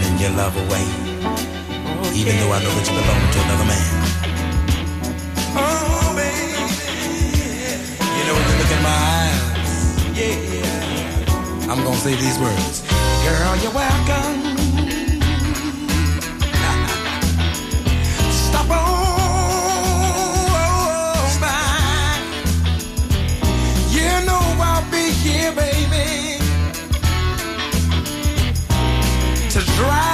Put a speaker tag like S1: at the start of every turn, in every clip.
S1: turning your love away. Okay. Even though I know that you belong to another man. Oh, baby. You know, when you look in my eyes, yeah, I'm gonna say these words Girl, you're welcome. drive.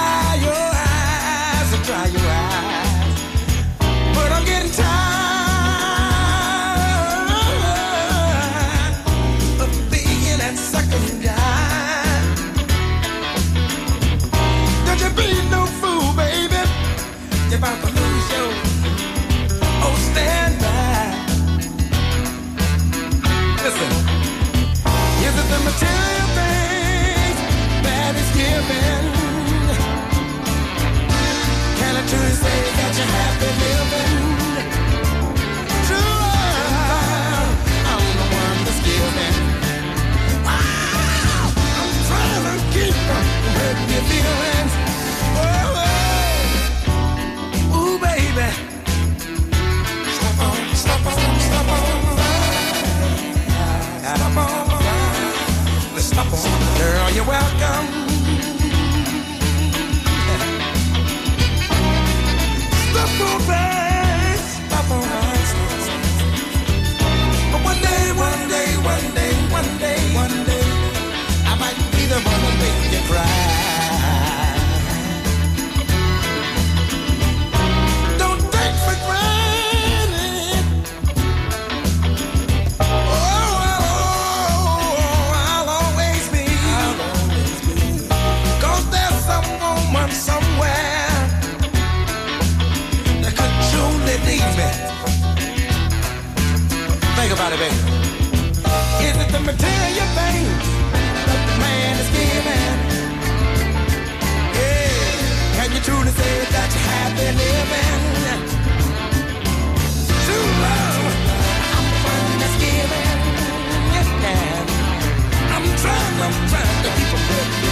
S1: you out. Everybody, baby. Is it the material things that the man is giving? Yeah. Can you truly say that you're happy living? True love, I'm the that's giving. I'm trying, I'm trying to keep a good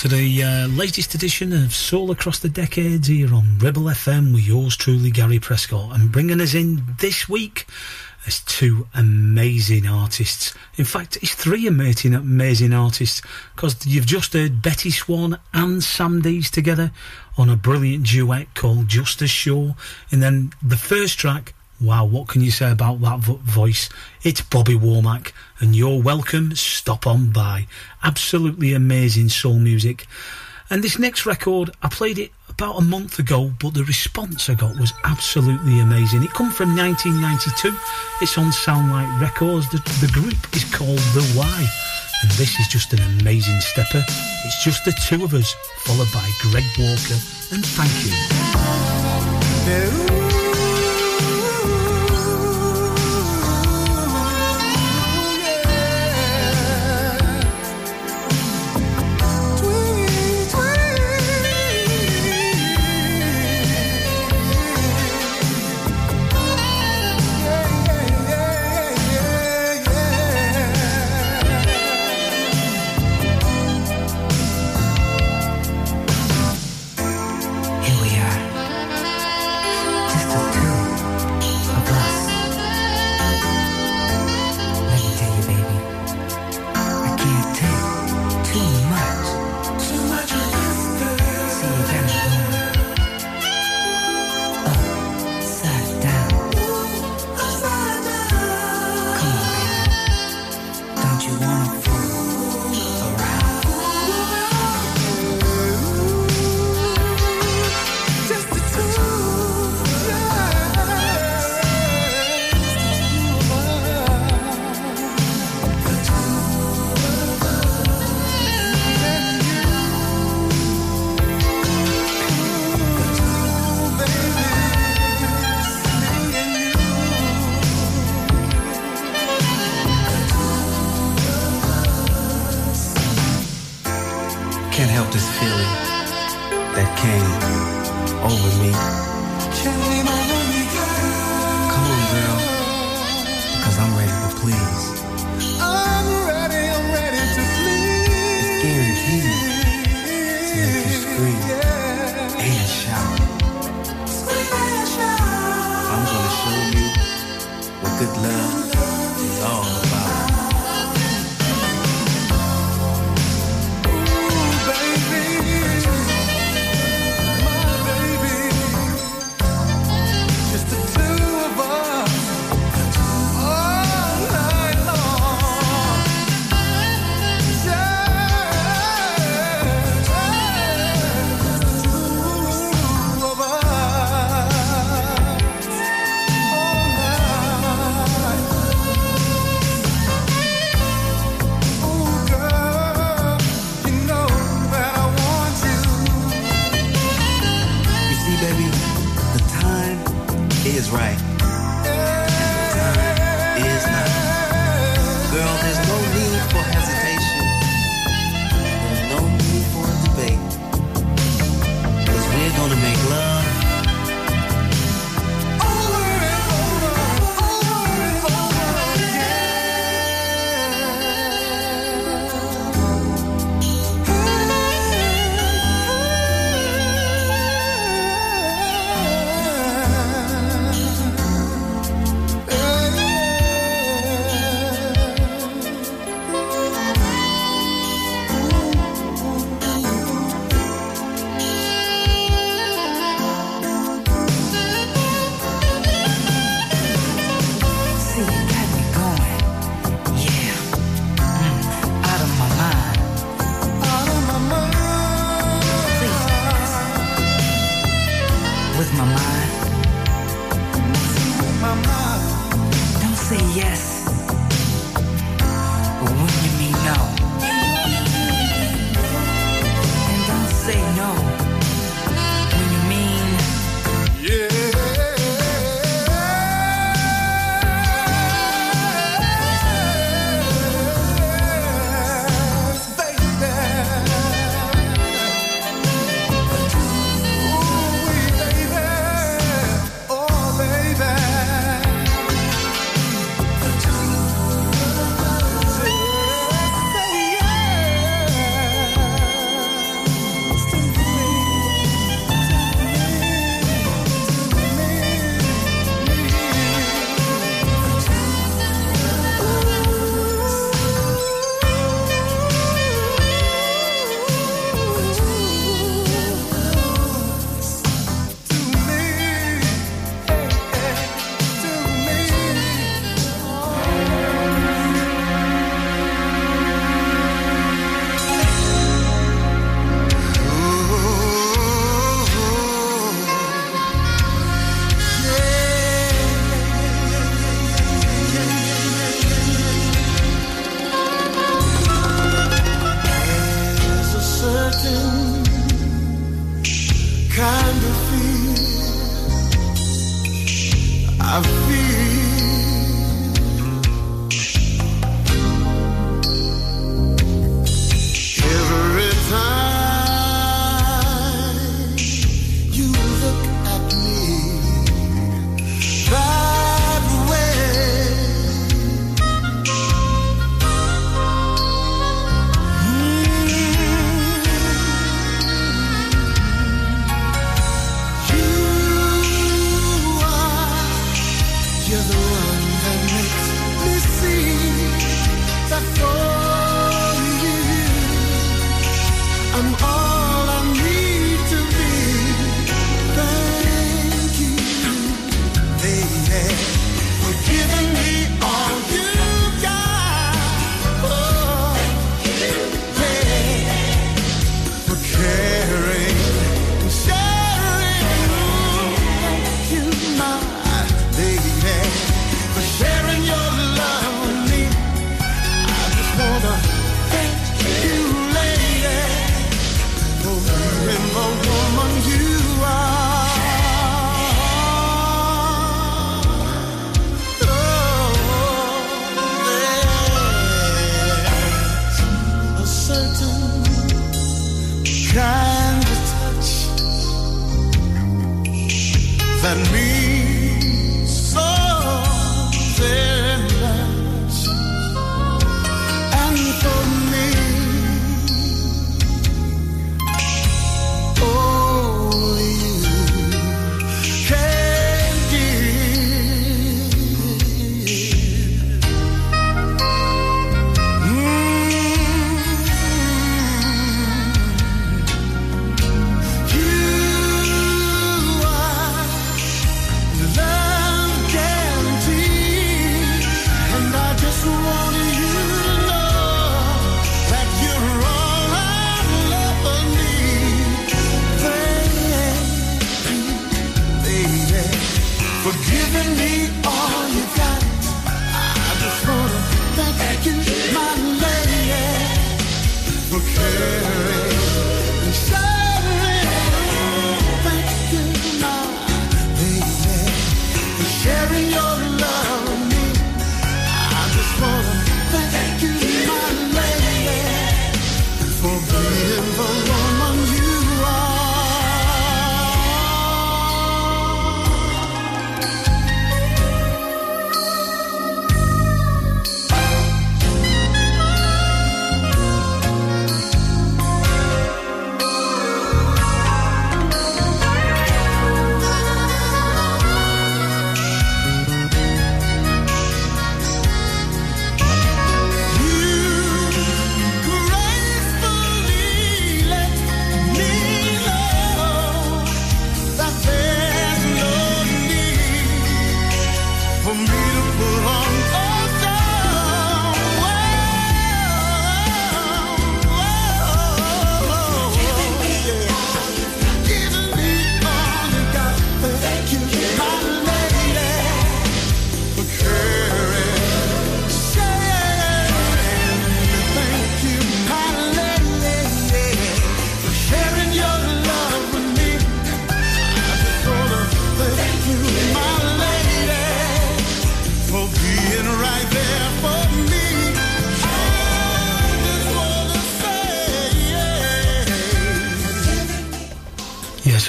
S2: to
S3: the
S4: uh, latest edition of Soul Across the Decades here on Rebel FM with yours truly, Gary Prescott. And bringing us in this week as two amazing artists. In fact, it's three amazing, amazing artists because you've just heard Bettye Swann and Sam Dees together on a brilliant duet called Just as Sure. And then the first track, Wow, what can you say about that vo- voice? It's Bobby Womack, and you're welcome. Stop on by. Absolutely amazing soul music. And this next record, I played it about a month ago, but the response I got was absolutely amazing. It come from 1992. It's on Soundlight Records. The, the group is called The Why, and this is just an amazing stepper. It's just the two of us, followed by Greg Walker, and thank you.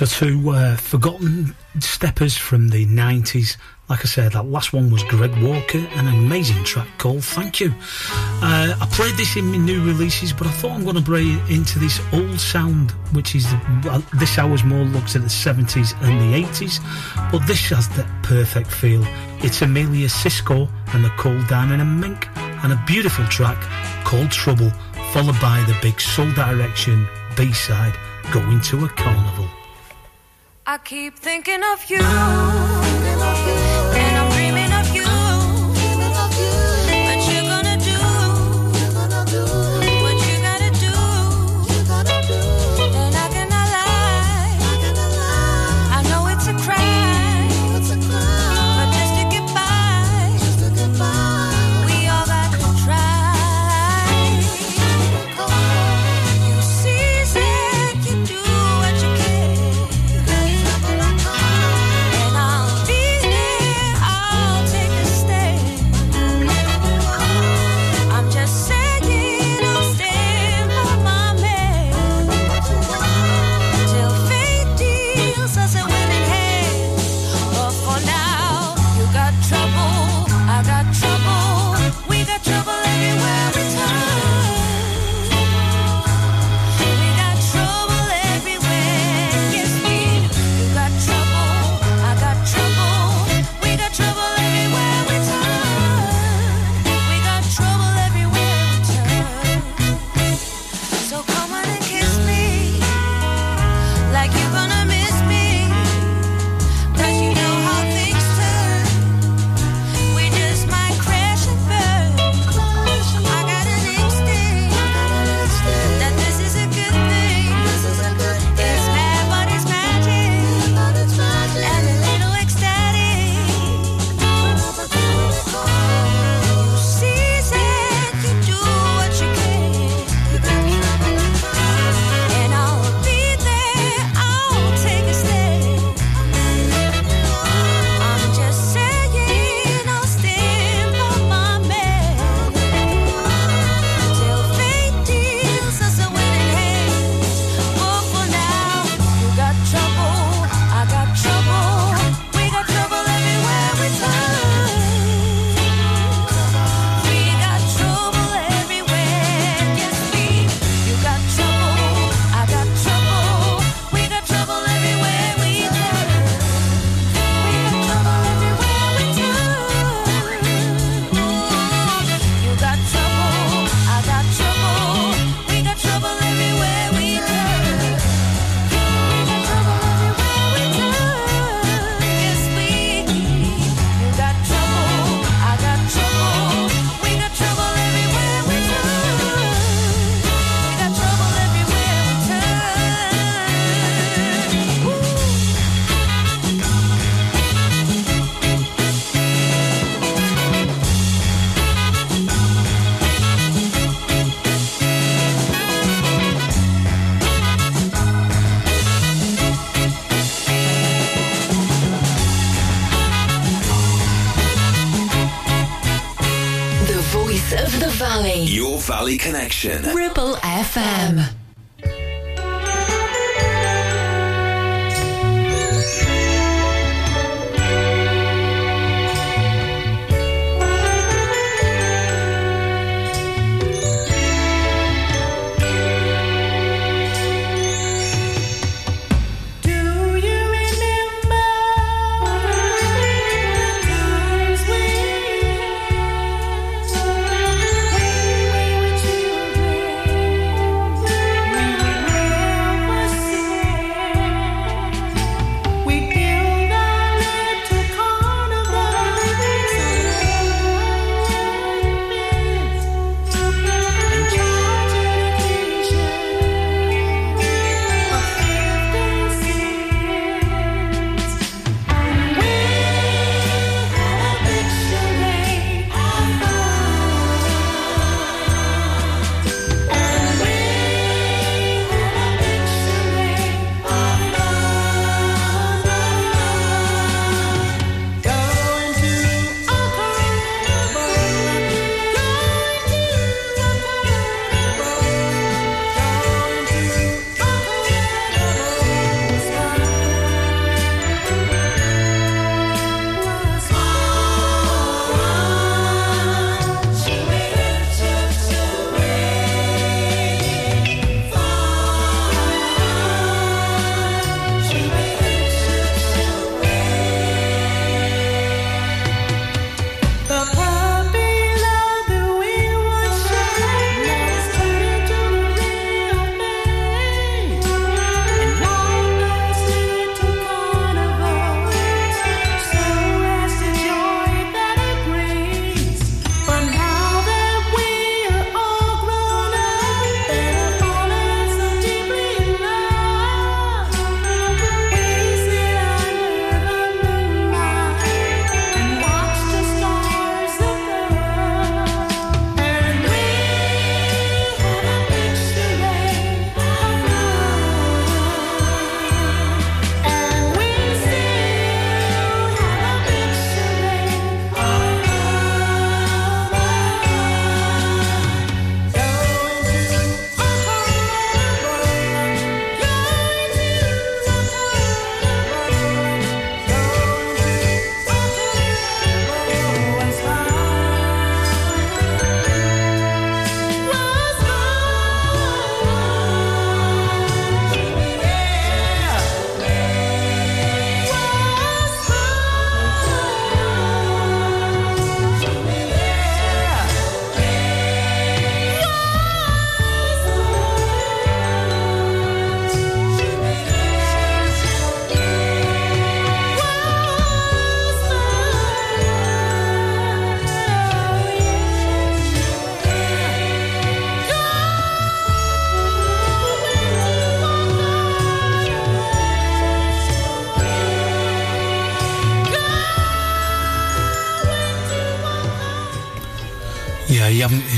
S5: So
S4: two uh, forgotten steppers from the 90s. Like I said, that last one was Greg Walker, an amazing track called Thank You. Uh, I played this in my new releases, but I thought I'm going to bring into this old sound, which is this hour's more looks at the 70s and the 80s. But this has that perfect feel. It's Amelia Cisco and the Cold Diamond and Mink, and a beautiful track called Trouble, followed by the big Soul Direction B side, Going to a Carnival
S6: keep thinking of you.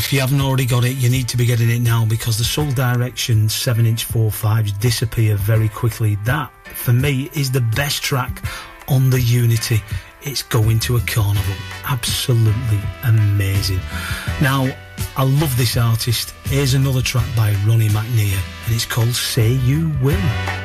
S4: if you haven't already got it, you need to be getting it now because the Soul Direction 7 inch 4.5s disappear very quickly. That, for me, is the best track on the Unity. It's going to a carnival. Absolutely amazing. Now, I love this artist. Here's another track by Ronnie McNeir, and it's called Say You Will.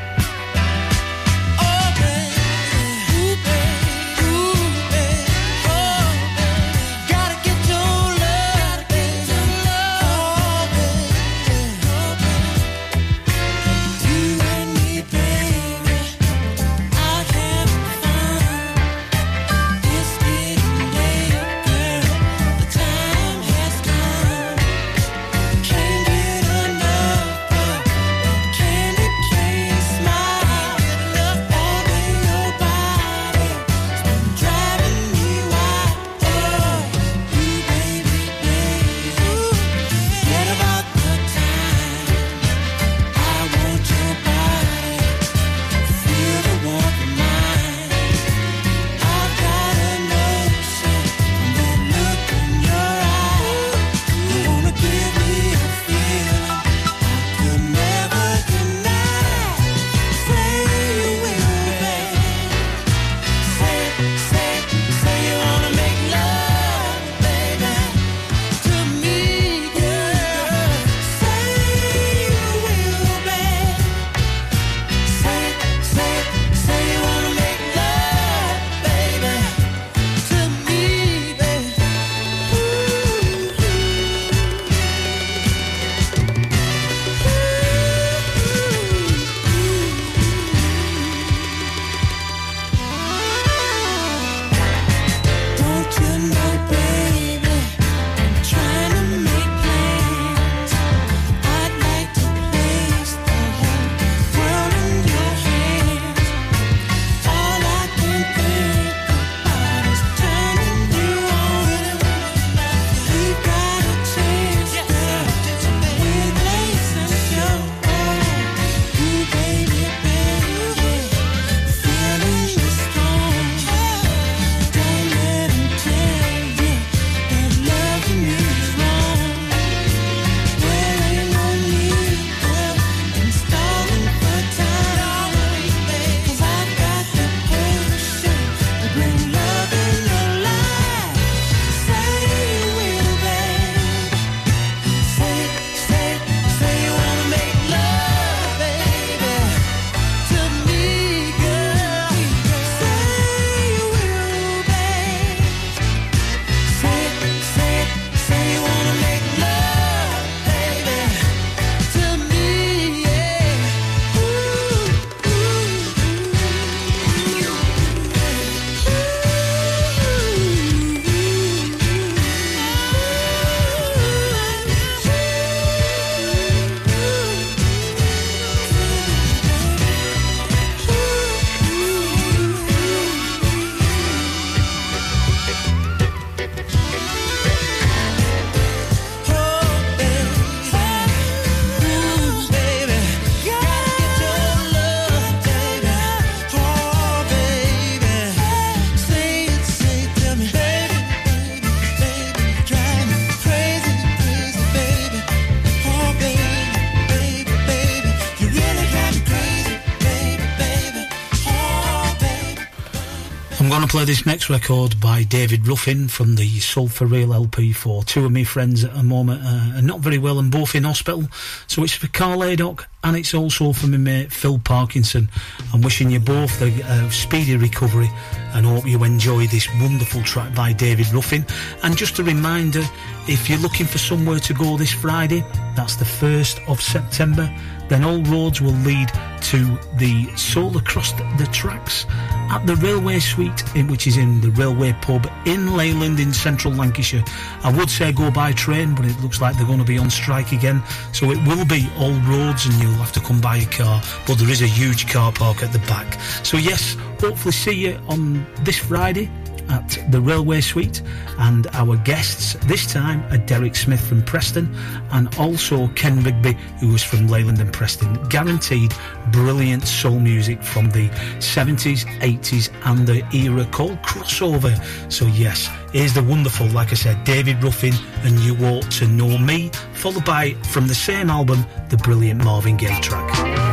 S7: This next record by David Ruffin from the Soul for Real LP for two of my friends at the moment uh, are not very well and both in hospital. So it's for Carl Aydock and it's also for my mate Phil Parkinson. I'm wishing you both a uh, speedy recovery and hope you enjoy this wonderful track by David Ruffin. And just a reminder, if you're looking for somewhere to go this Friday, that's the 1st of September, then all roads will lead to the Soul Across the, the Tracks at the Railway Suite, in, which is in the Railway Pub in Leyland in central Lancashire. I would say go by train, but it looks like they're going to be on strike again. So it will be all roads and you'll have to come by a car, but there is a huge car park at the back. So yes, hopefully see you on this Friday at the Railway Suite and our guests this time are Derek Smith from Preston and also Ken Rigby who was from Leyland and Preston. Guaranteed brilliant soul music from the 70s 80s and the era called crossover. So yes here's the wonderful like I said David Ruffin and You Ought to Know Me followed by from the same album the brilliant Marvin Gaye track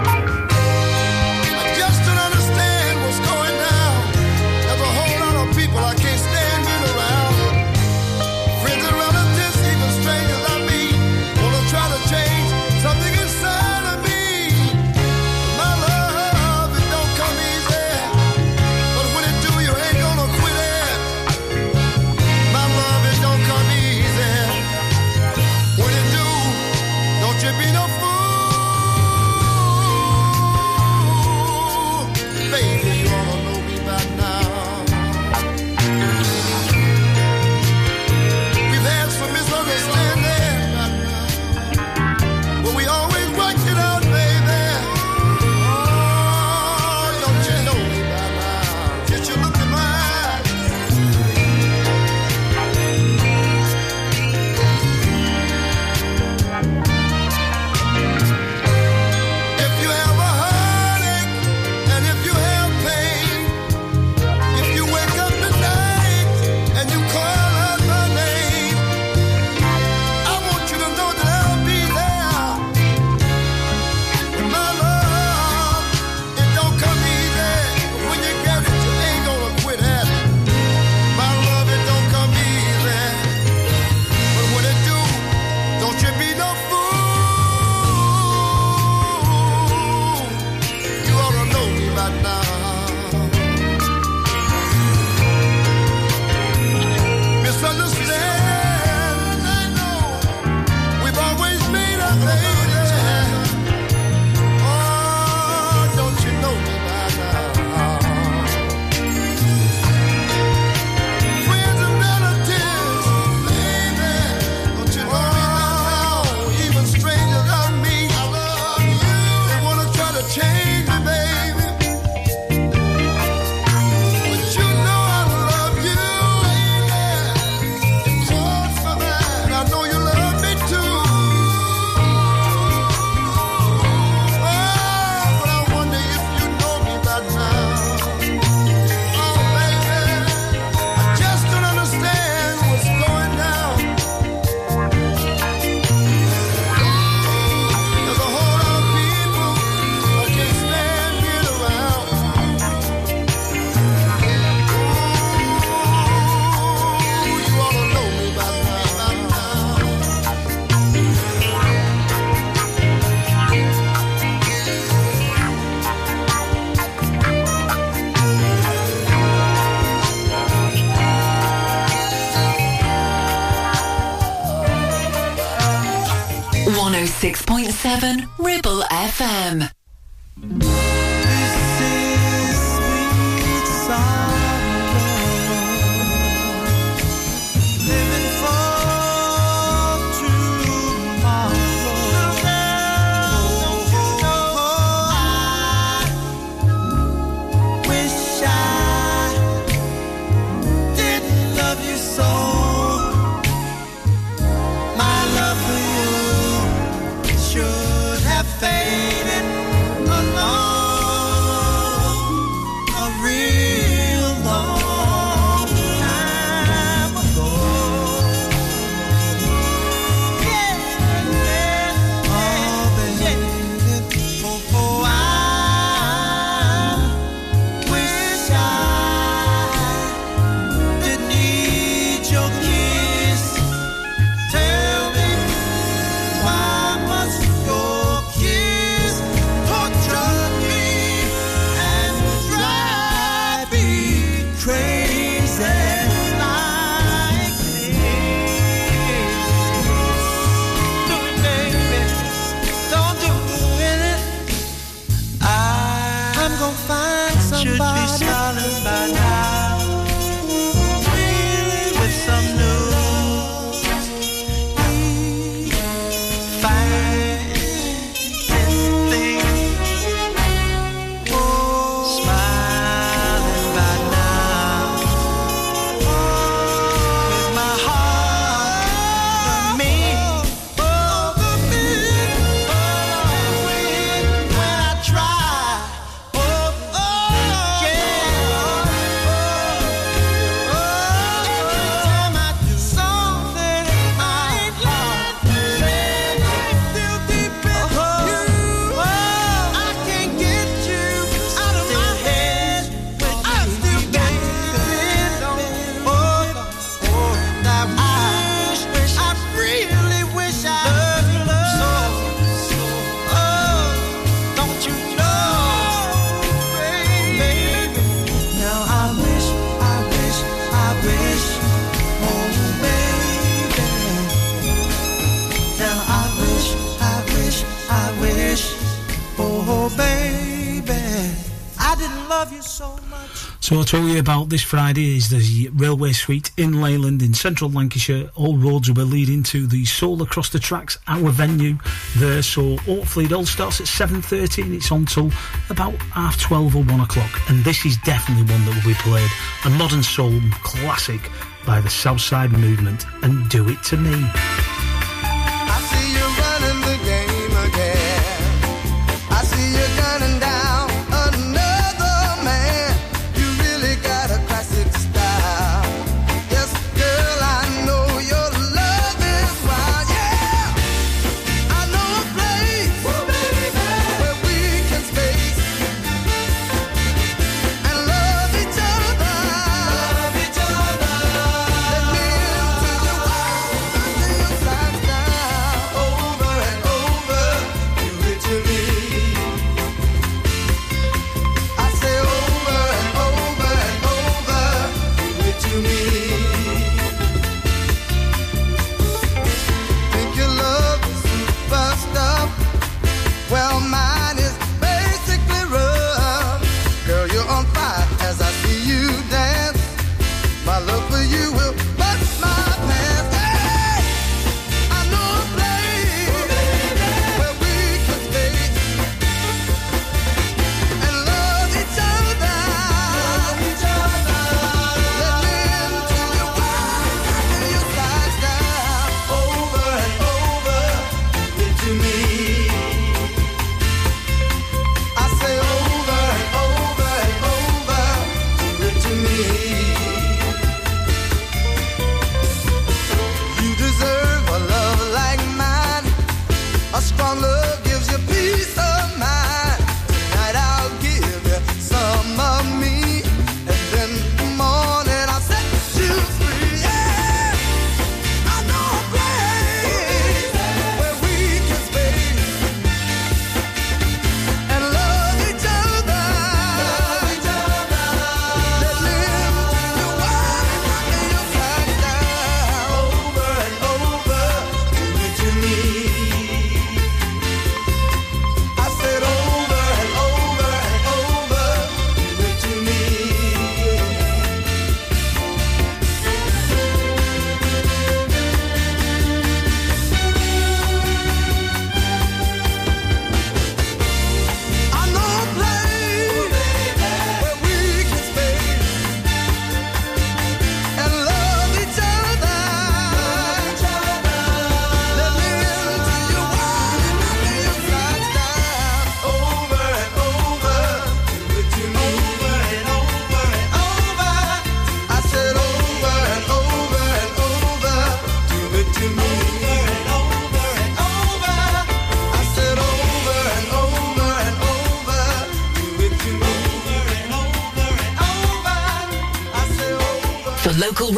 S4: So I
S8: told you about this Friday is the railway suite in Leyland in central Lancashire. All roads will be leading to the Soul Across the Tracks, our venue there. So hopefully it all starts at 7.30 and it's on till about half 12 or 1 o'clock. And this is definitely one that will be played. A modern soul classic by the Southside Movement and Do It To Me.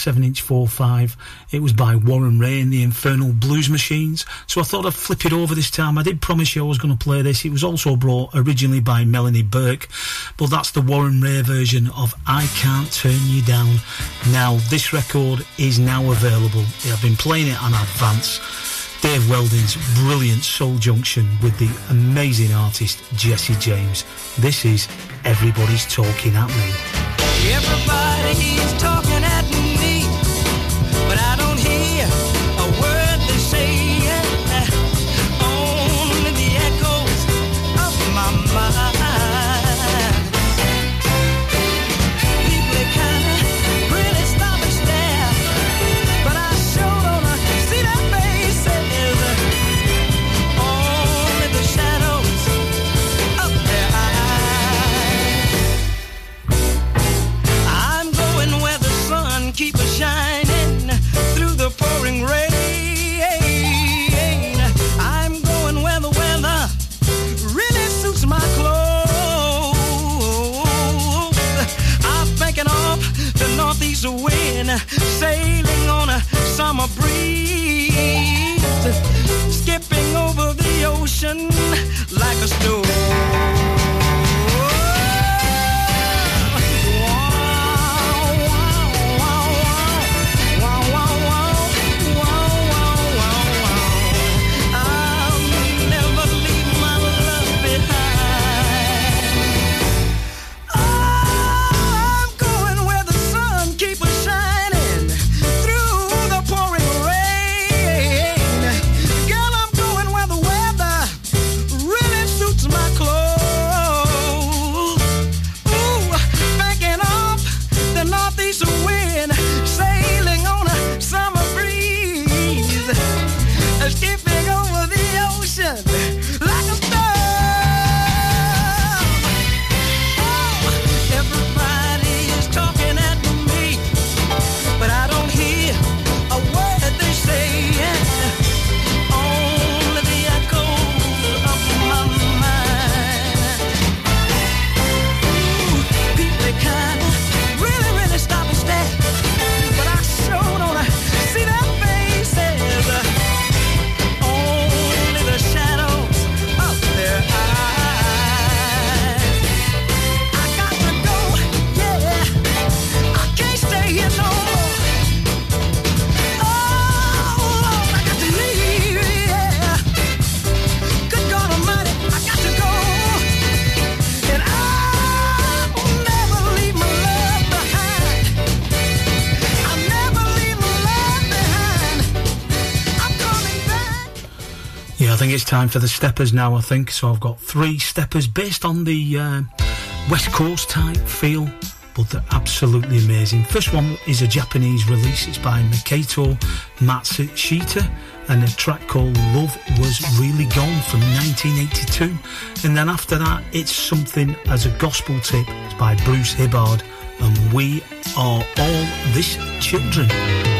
S4: 7 inch 4.5. It was by Warren Ray and the Infernal Blues Machines. So I thought I'd flip it over this time. I did promise you I was going to play this. It was also brought originally by Melanie Burke, but that's the Warren Ray version of I Can't Turn You Down. Now, this record is now available. I've been playing it on advance. Dave Welding's brilliant Soul Junction with the amazing artist Jesse James. This is Everybody's Talking at Me.
S9: Everybody's talking at me but I don't sailing on a summer breeze, skipping over the ocean like a stone.
S4: Think it's time for the steppers now, I think. So I've got three steppers based on the uh, West Coast type feel, but they're absolutely amazing. First one is a Japanese release. It's by Makoto Matsushita and a track called Love Was Really Gone from 1982. And then after that, it's something as a gospel tip. It's by Bruce Hibbard and We Are All This Children.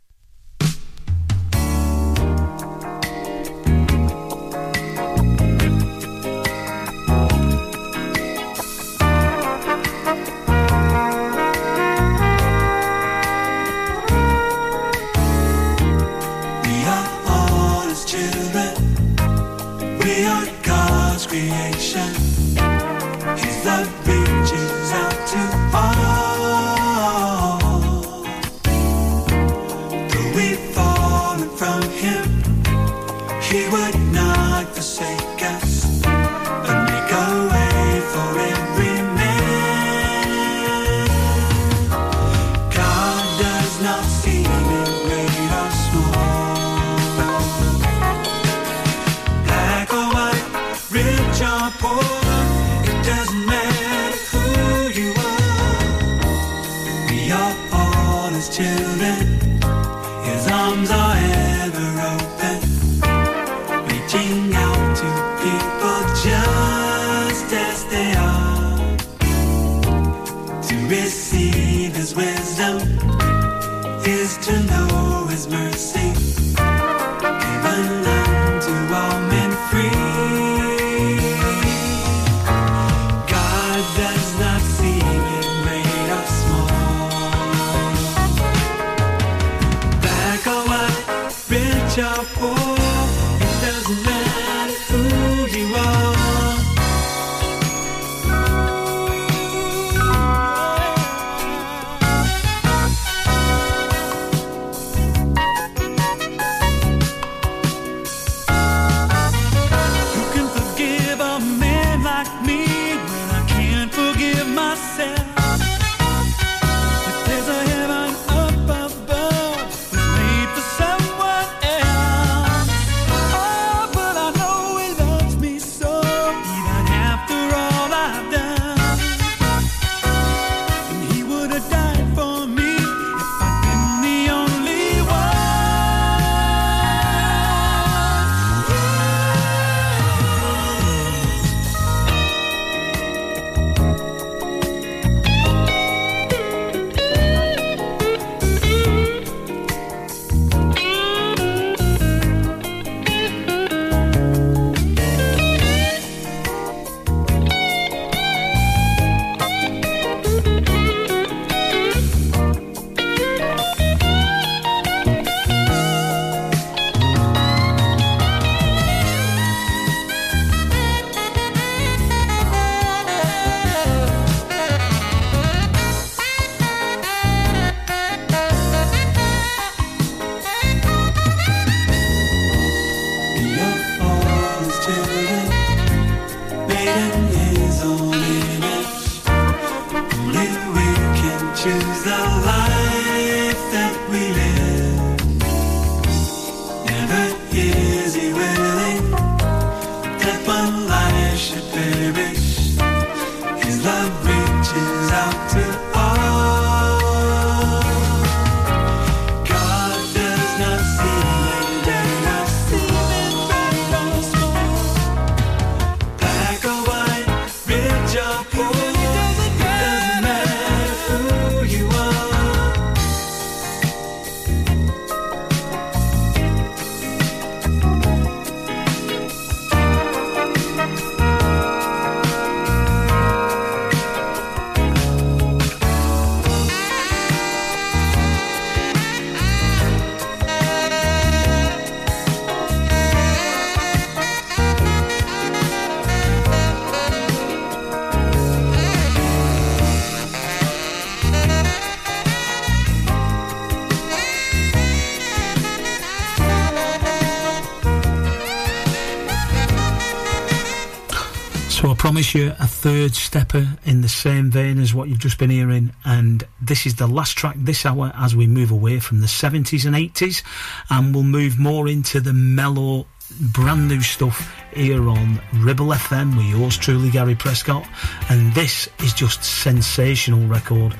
S4: Promise you a third stepper in the same vein as what you've just been hearing, and this is the last track this hour as we move away from the 70s and 80s, and we'll move more into the mellow, brand new stuff here on Ribble FM with yours truly, Gary Prescott, and this is just sensational record.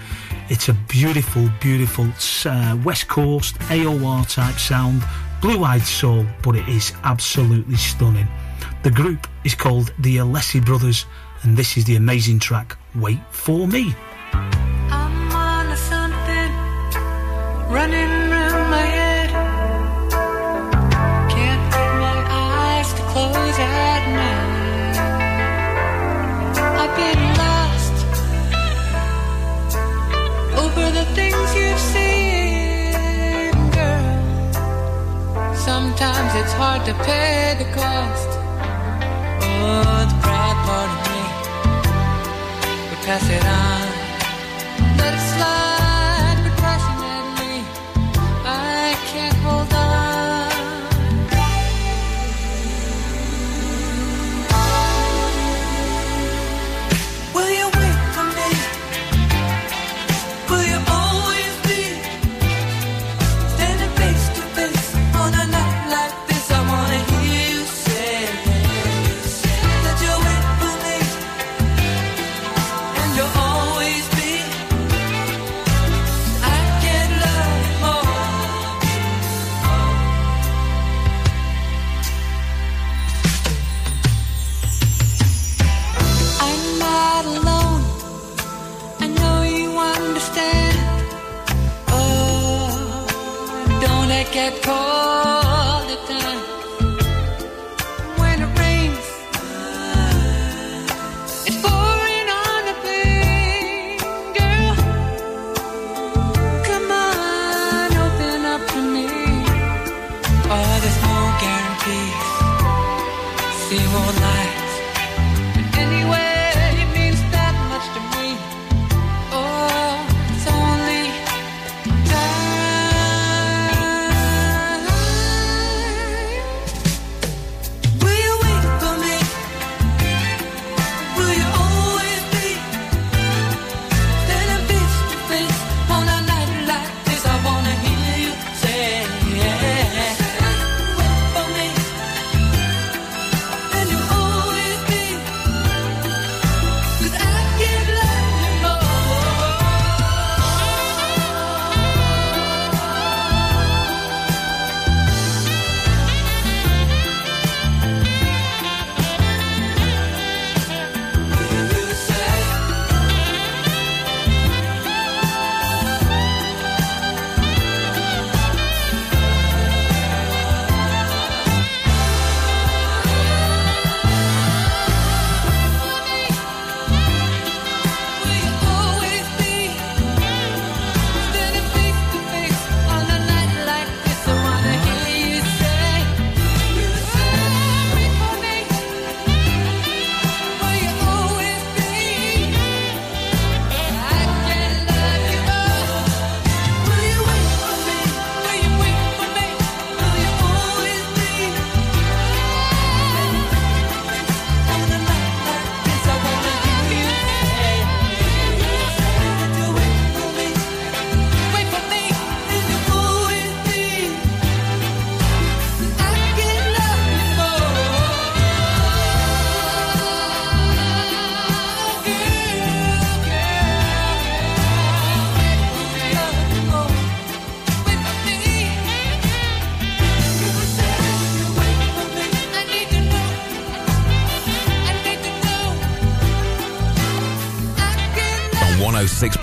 S4: It's a beautiful, beautiful uh, West Coast AOR type sound, blue-eyed soul, but it is absolutely stunning. The group is called the Alessi Brothers, and this is the amazing track Wait for Me.
S10: I'm on something running round my head. Can't get my eyes to close at night. I've been lost over the things you've seen, girl. Sometimes it's hard to pay the cost. Oh, the proud part of me would pass it on. Get cold at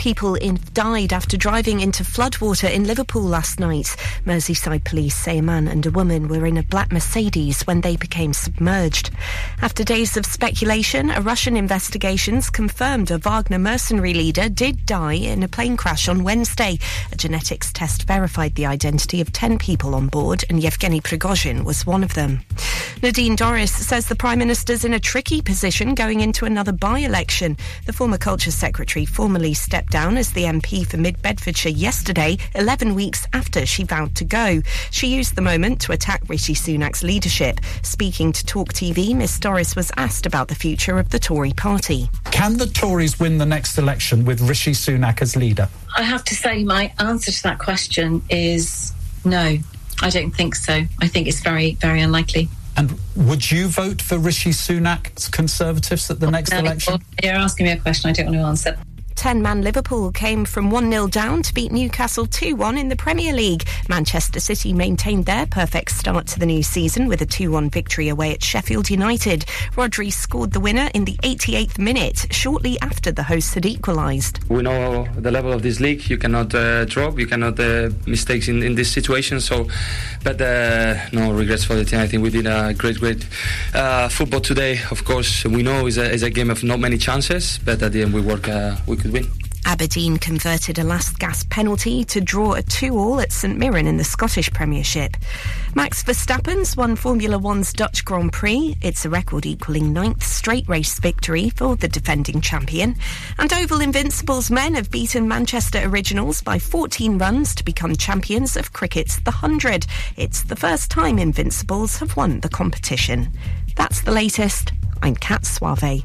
S11: people in, died after driving into floodwater in Liverpool last night. Merseyside police say a man and a woman were in a black Mercedes when they became submerged. After days of speculation, a Russian investigations confirmed a Wagner mercenary leader did die in a plane crash on Wednesday. A genetics test verified the identity of 10 people on board, and Yevgeny Prigozhin was one of them. Nadine Dorries says the Prime Minister's in a tricky position going into another by election. The former Culture Secretary formally stepped down as the MP for Mid Bedfordshire yesterday, 11 weeks after she vowed to go. She used the moment to attack Rishi Sunak's leadership. Speaking to Talk TV, Miss Dorries was asked about the future of the Tory party.
S12: Can the Tories win the next election with Rishi Sunak as leader?
S13: I have to say, my answer to that question is no. I don't think so. I think it's very, very unlikely.
S12: And would you vote for Rishi Sunak's Conservatives at the next
S13: No,
S12: election?
S13: You're asking me a question I don't want to answer.
S11: 10 man Liverpool came from 1 0 down to beat Newcastle 2 1 in the Premier League. Manchester City maintained their perfect start to the new season with a 2 1 victory away at Sheffield United. Rodri scored the winner in the 88th minute, shortly after the hosts had equalised.
S14: We know the level of this league. You cannot uh, drop. You cannot uh, mistakes in, in this situation. So, but uh, no regrets for the team. I think we did a great, great uh, football today. Of course, we know it's a, it's a game of not many chances, but at the end we work. Uh, we could win.
S11: Aberdeen converted a last gasp penalty to draw a 2 all at St Mirren in the Scottish Premiership. Max Verstappen's won Formula One's Dutch Grand Prix. It's a record equaling ninth straight race victory for the defending champion. And Oval Invincibles men have beaten Manchester Originals by 14 runs to become champions of cricket's The 100. It's the first time Invincibles have won the competition. That's the latest. I'm Kat Suave.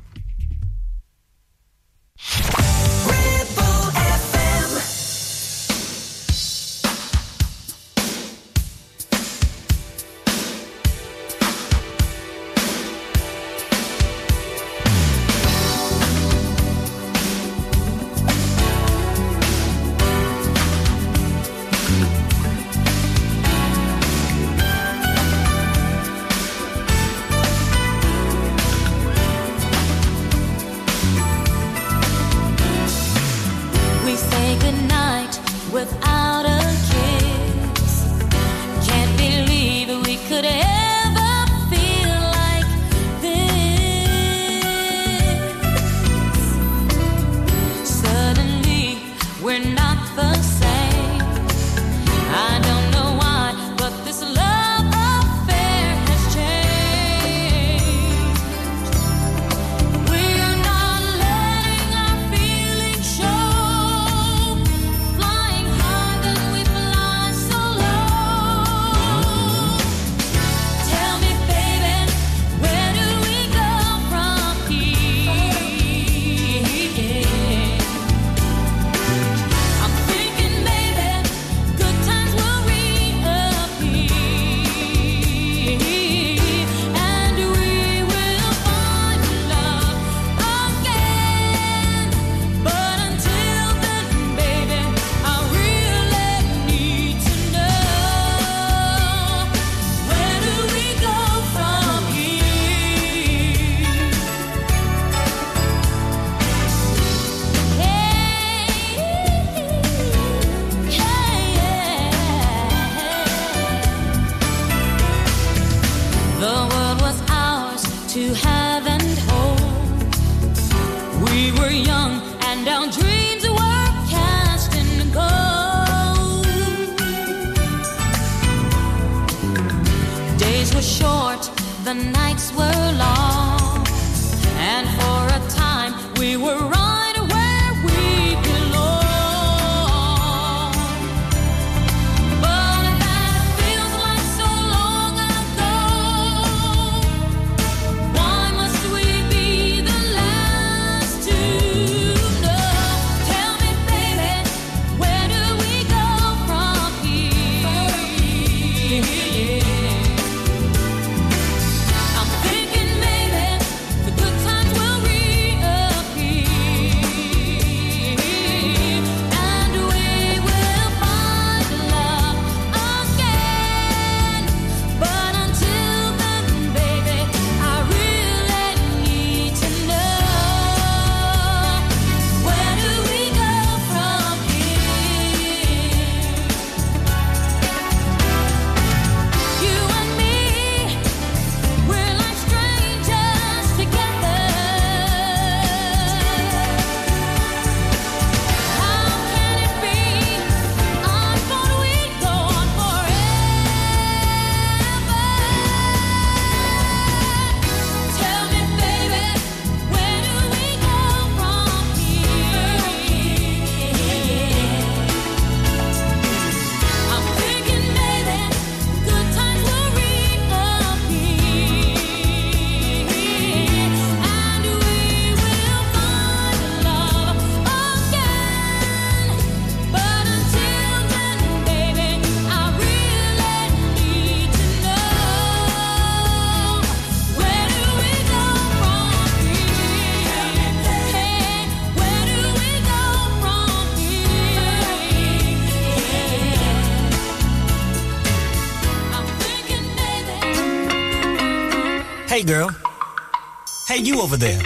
S15: You over there.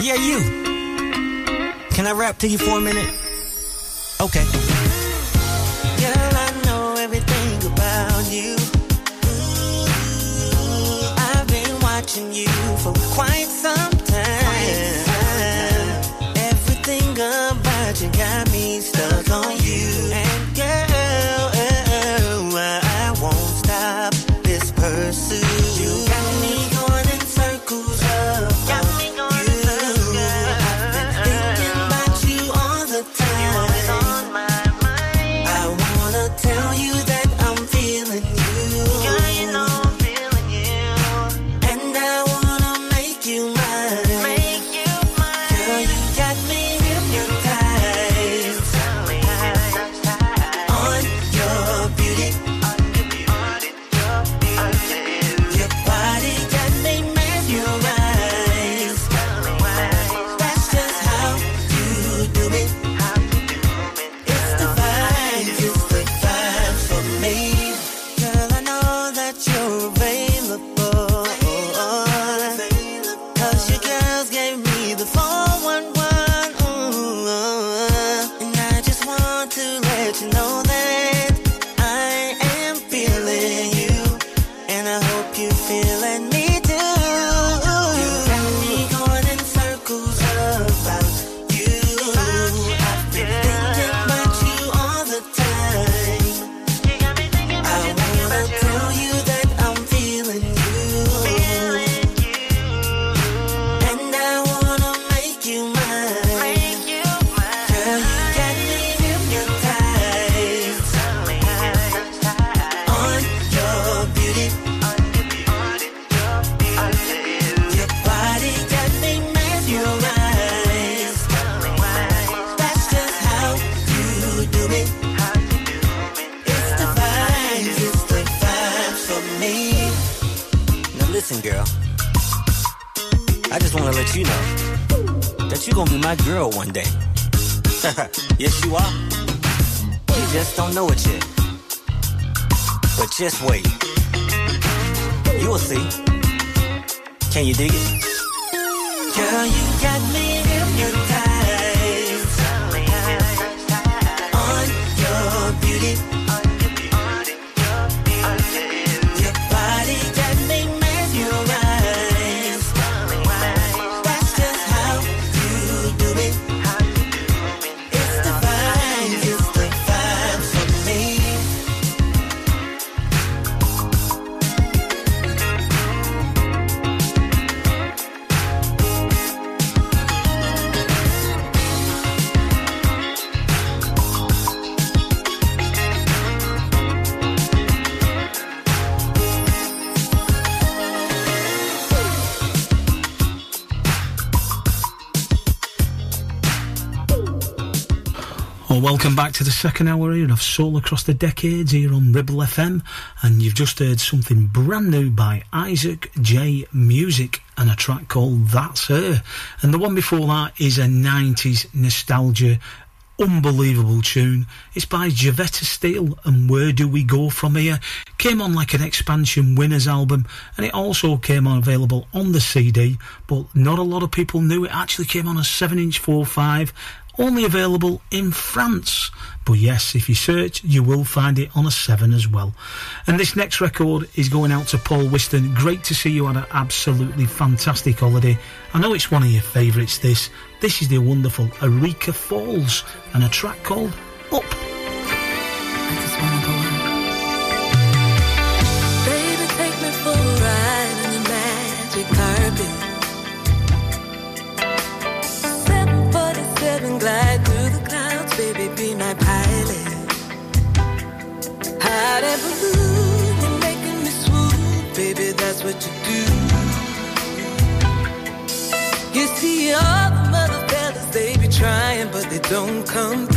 S15: Yeah, you. Can I rap to you for a minute? Okay. Listen, girl. I just want to let you know that you're going to be my girl one day. yes, you are. You just don't know it yet. But just wait. You will see. Can you dig it?
S16: Girl, you got me
S4: welcome back to the second hour here of Soul Across the Decades here on Ribble FM. And you've just heard something brand new by Isaac J. Music and a track called That's Her. And the one before that is a 90s nostalgia, unbelievable tune. It's by Jevetta Steele and Where Do We Go From Here? Came on like an expansion winners album and it also came on available on the CD, but not a lot of people knew it actually came on a 7 inch 4.5 only available in France. But yes, if you search, you will find it on a 7 as well. And this next record is going out to Paul Whiston. Great to see you on an absolutely fantastic holiday. I know it's one of your favourites, this. This is the wonderful Erica Falls and a track called Up.
S17: Don't come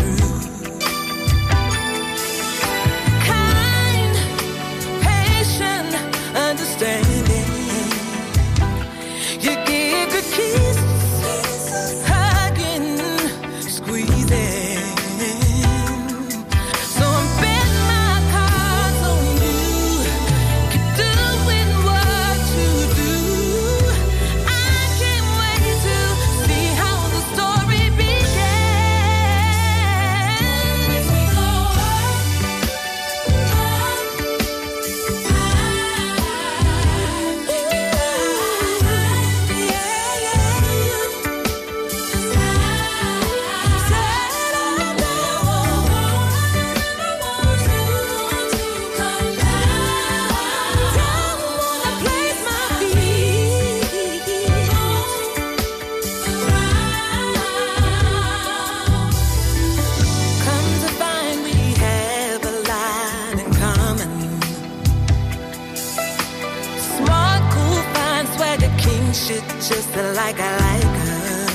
S17: her like I like her.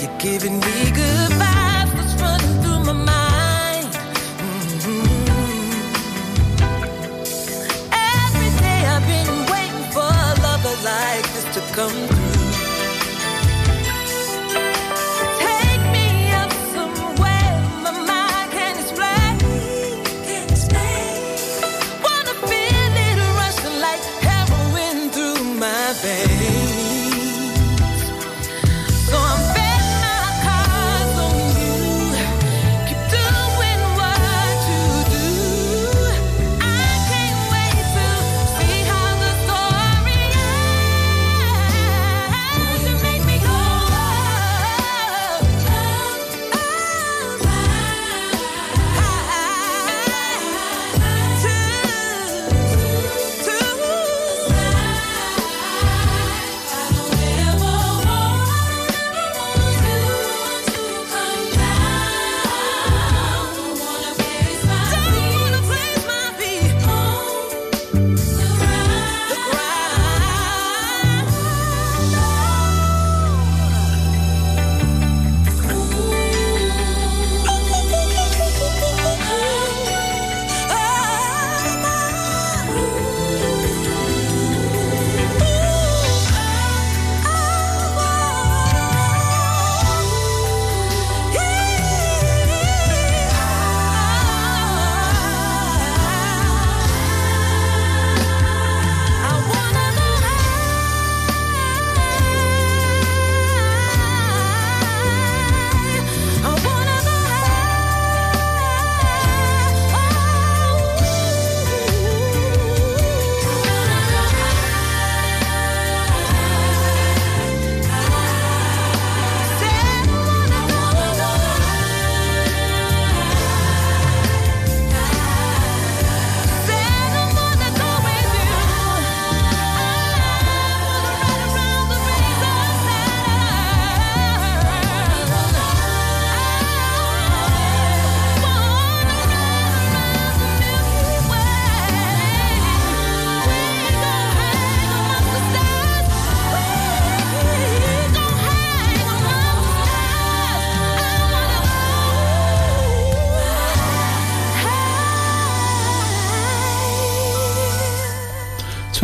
S17: You're giving me good vibes that's running through my mind. Mhm. Every day I've been waiting for a lover like this to come through.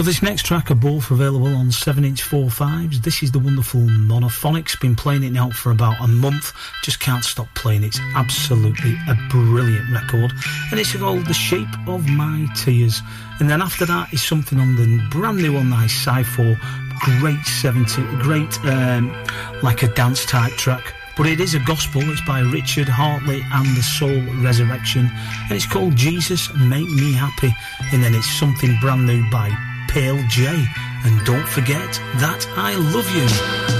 S17: So
S4: this next track are both available on 7-inch 4.5s. This is the wonderful Monophonics. Been playing it now for about a month. Just can't stop playing. It, it's absolutely a brilliant record. And it's called The Shape of My Tears. And then after that is something on the brand new on Nice Sci-4. Great 70, great um, like a dance type track. But it is a gospel. It's by Richard Hartley and the Soul Resurrection. And it's called Jesus Make Me Happy. And then it's something brand new by Pale J. And don't forget that I love you.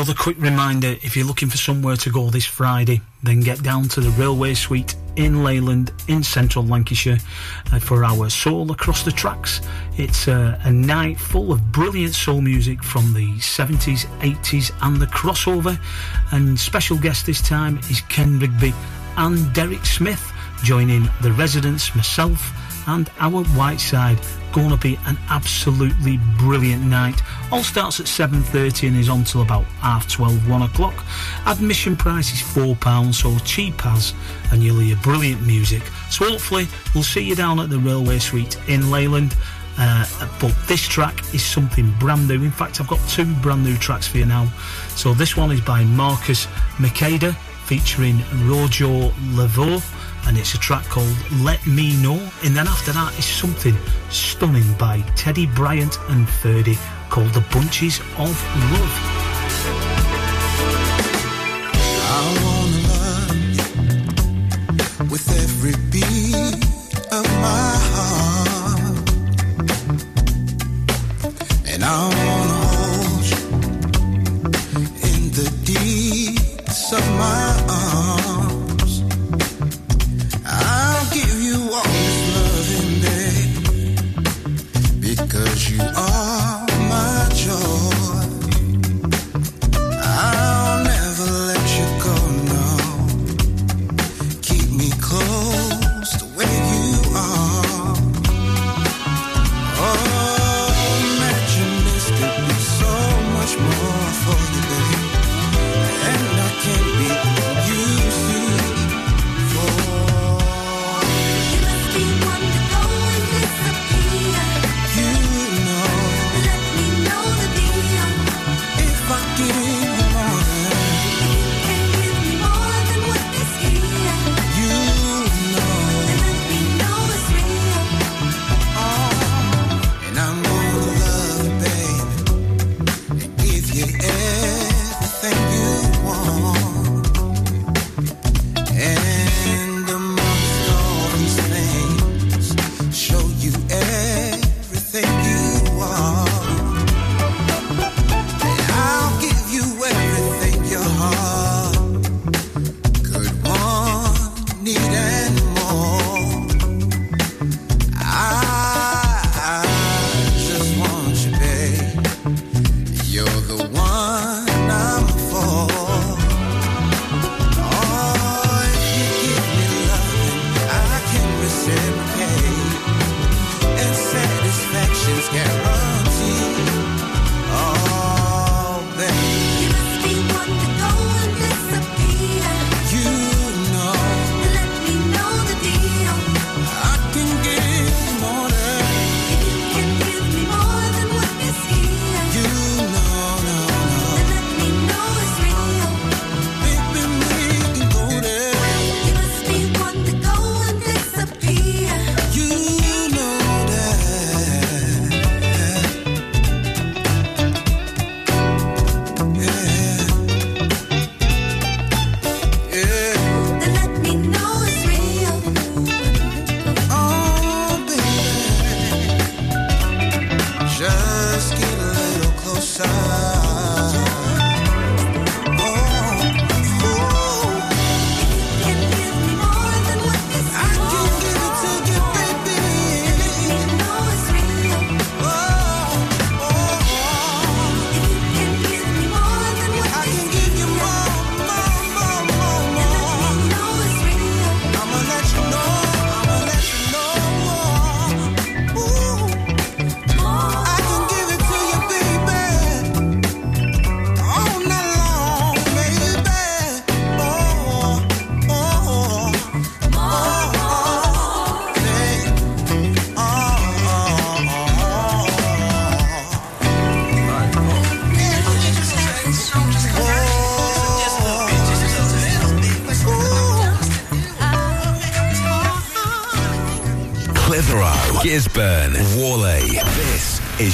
S4: Another quick reminder if you're looking for somewhere to go this Friday, then get down to the Railway Suite in Leyland in central Lancashire uh, for our Soul Across the Tracks. It's uh, a night full of brilliant soul music from the 70s, 80s, and the crossover. And special guest this time is Ken Rigby and Derek Smith, joining the residents, myself, and our Whiteside. Going to be an absolutely brilliant night. All starts at 7.30 and is on till about half 12, 1 o'clock. Admission price is £4, so cheap as, and you'll hear brilliant music. So hopefully we'll see you down at the Railway Suite in Leyland. Uh, but this track is something brand new. In fact, I've got two brand new tracks for you now. So this one is by Marcus Makeda featuring Rojo Leveau and it's a track called Let Me Know. And then after that is something stunning by Teddy Bryant and Ferdy called The Bunches of Love.
S2: Of my heart, and I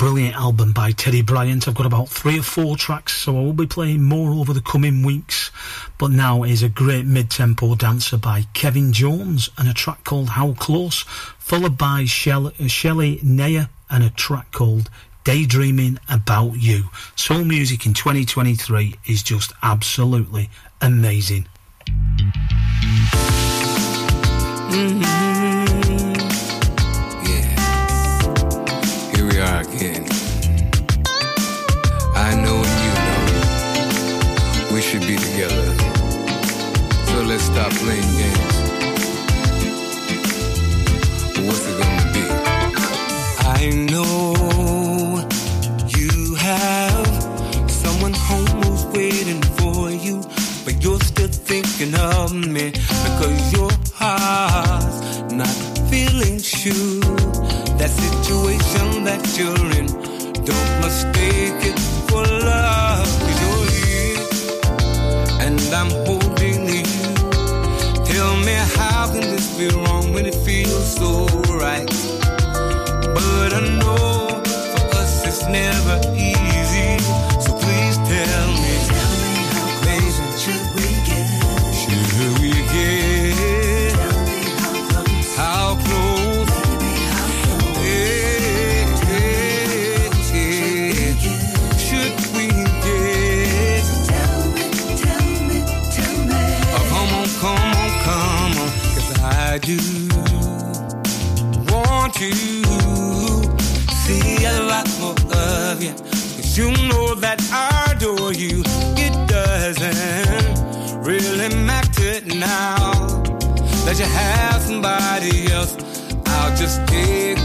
S4: Brilliant album by Teddy Bryant. I've got about three or four tracks, so I will be playing more over the coming weeks. But now is a great mid-tempo dancer by Kevin Jones and a track called How Close, followed by uh, Shelley Neyer and a track called Daydreaming About You. Soul music in 2023 is just absolutely amazing.
S18: Yeah. Again. I know and you know we should be together. So let's stop playing games. What's it gonna be?
S19: I know you have someone home who's waiting for you, but you're still thinking of me because your heart's not feeling sure. That situation that you're in, don't mistake it for love, you you're here, and I'm holding you. Tell me how can this be wrong when it feels so you know that I adore you. It doesn't really matter now that you have somebody else. I'll just take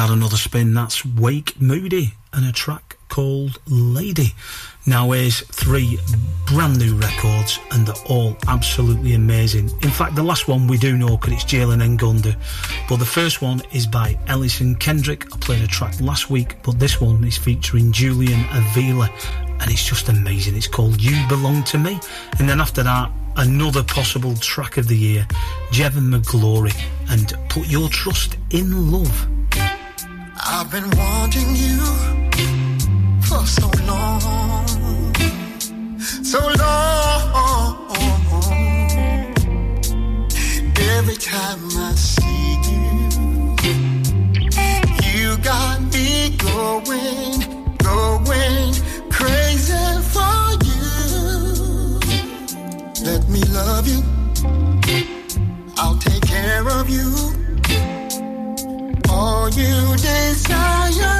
S19: that
S4: another spin. That's Wake Moody and a track called Lady. Now is three brand new records and they're all absolutely amazing. In fact, the last one we do know because it's Jalen Ngonda. But the first one is by Ellison Kendrick. I played a track last week, but this one is featuring Julian Avila and it's just amazing. It's called You Belong to Me. And then after that, another possible track of the year, Jevon McGlory and Put Your Trust in Love.
S8: I've been wanting you for so long, so long. Every time I see you, you got me going, going crazy for you. Let me love you. I'll take care of you. You desire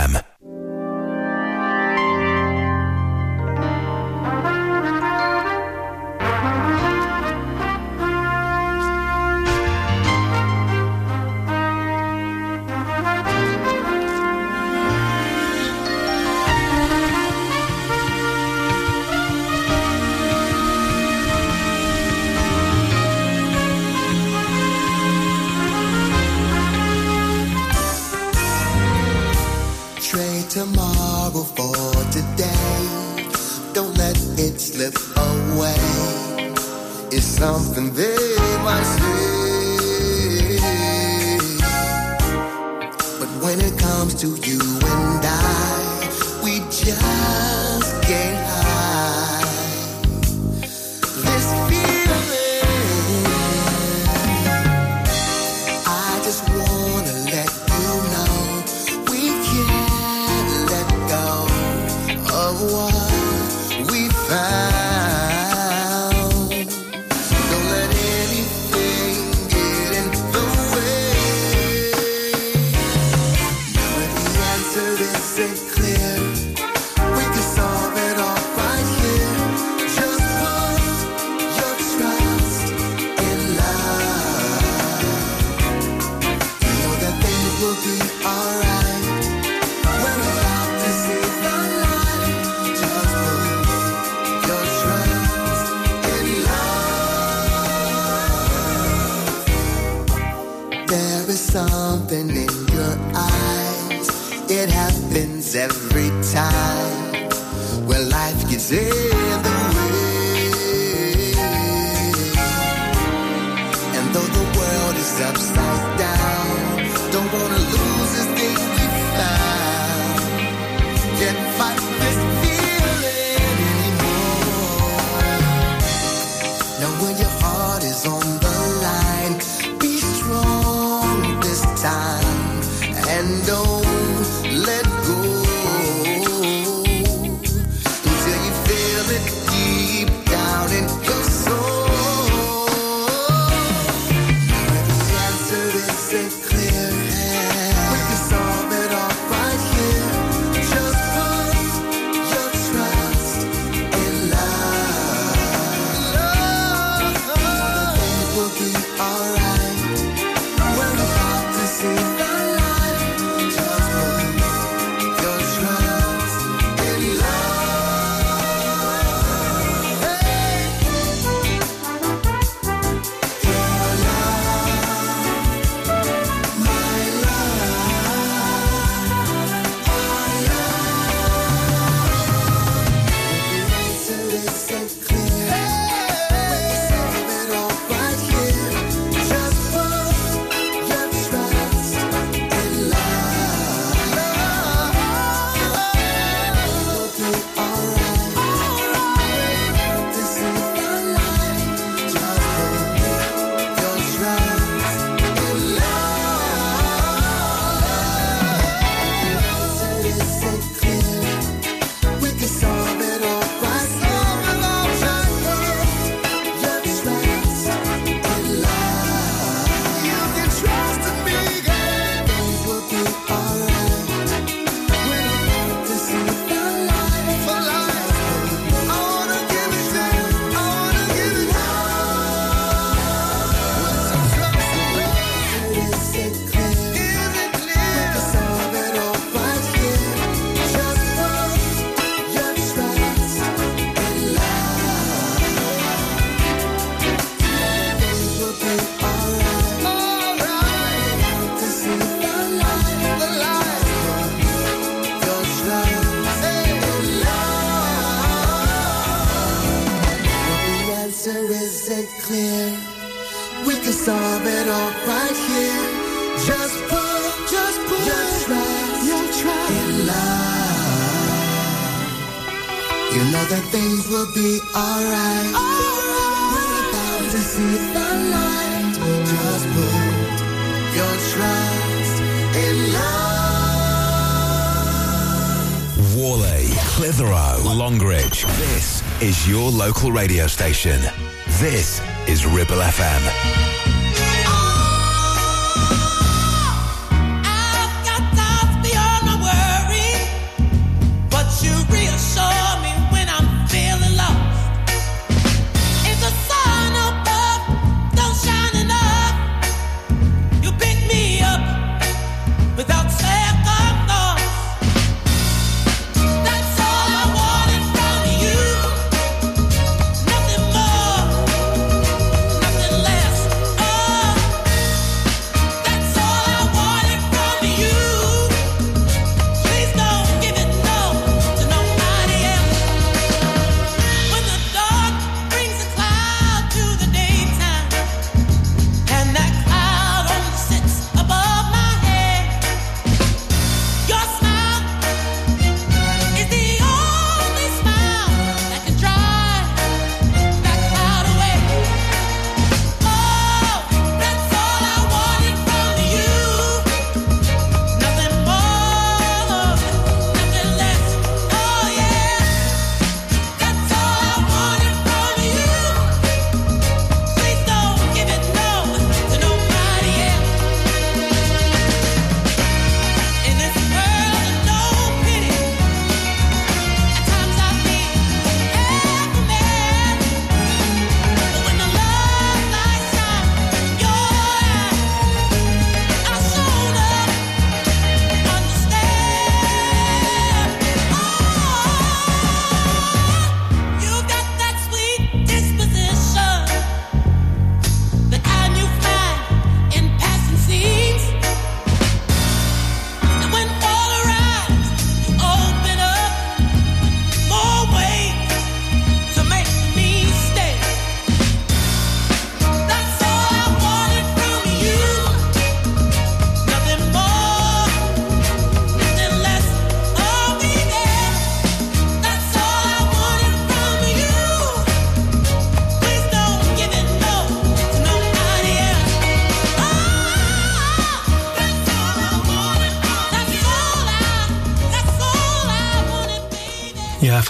S2: be alright. We're about to see the light. Just put your trust in love.
S8: Whalley, Clitheroe, Longridge. This is your local radio station. This
S9: is Ribble FM.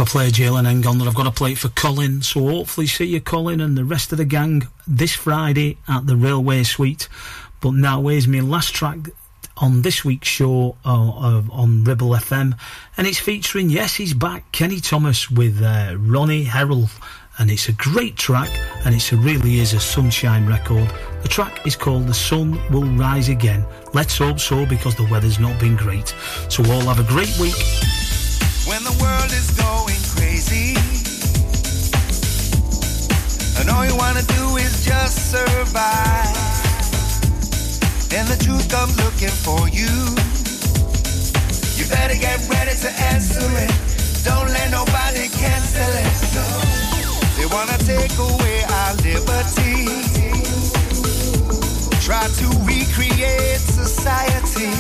S20: I
S4: play Jalen Engon, and I've got to play for Colin. So hopefully, see you, Colin, and the rest of the gang this Friday at the Railway Suite. But now, here's my last track on this week's show uh, on Ribble FM, and it's featuring, yes, he's back, Kenny Thomas with uh, Ronnie Herel, And it's a great track, and it really is a sunshine record. The track is called The Sun Will Rise Again. Let's hope so, because the weather's not been great. So, all have a great week
S8: and the world is going crazy. And all you wanna do is just survive. And the truth I'm looking for you. You better get ready to answer it. Don't let nobody cancel it. No. They wanna take away our liberty. Try to recreate society.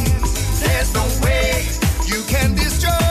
S8: There's no way you can destroy.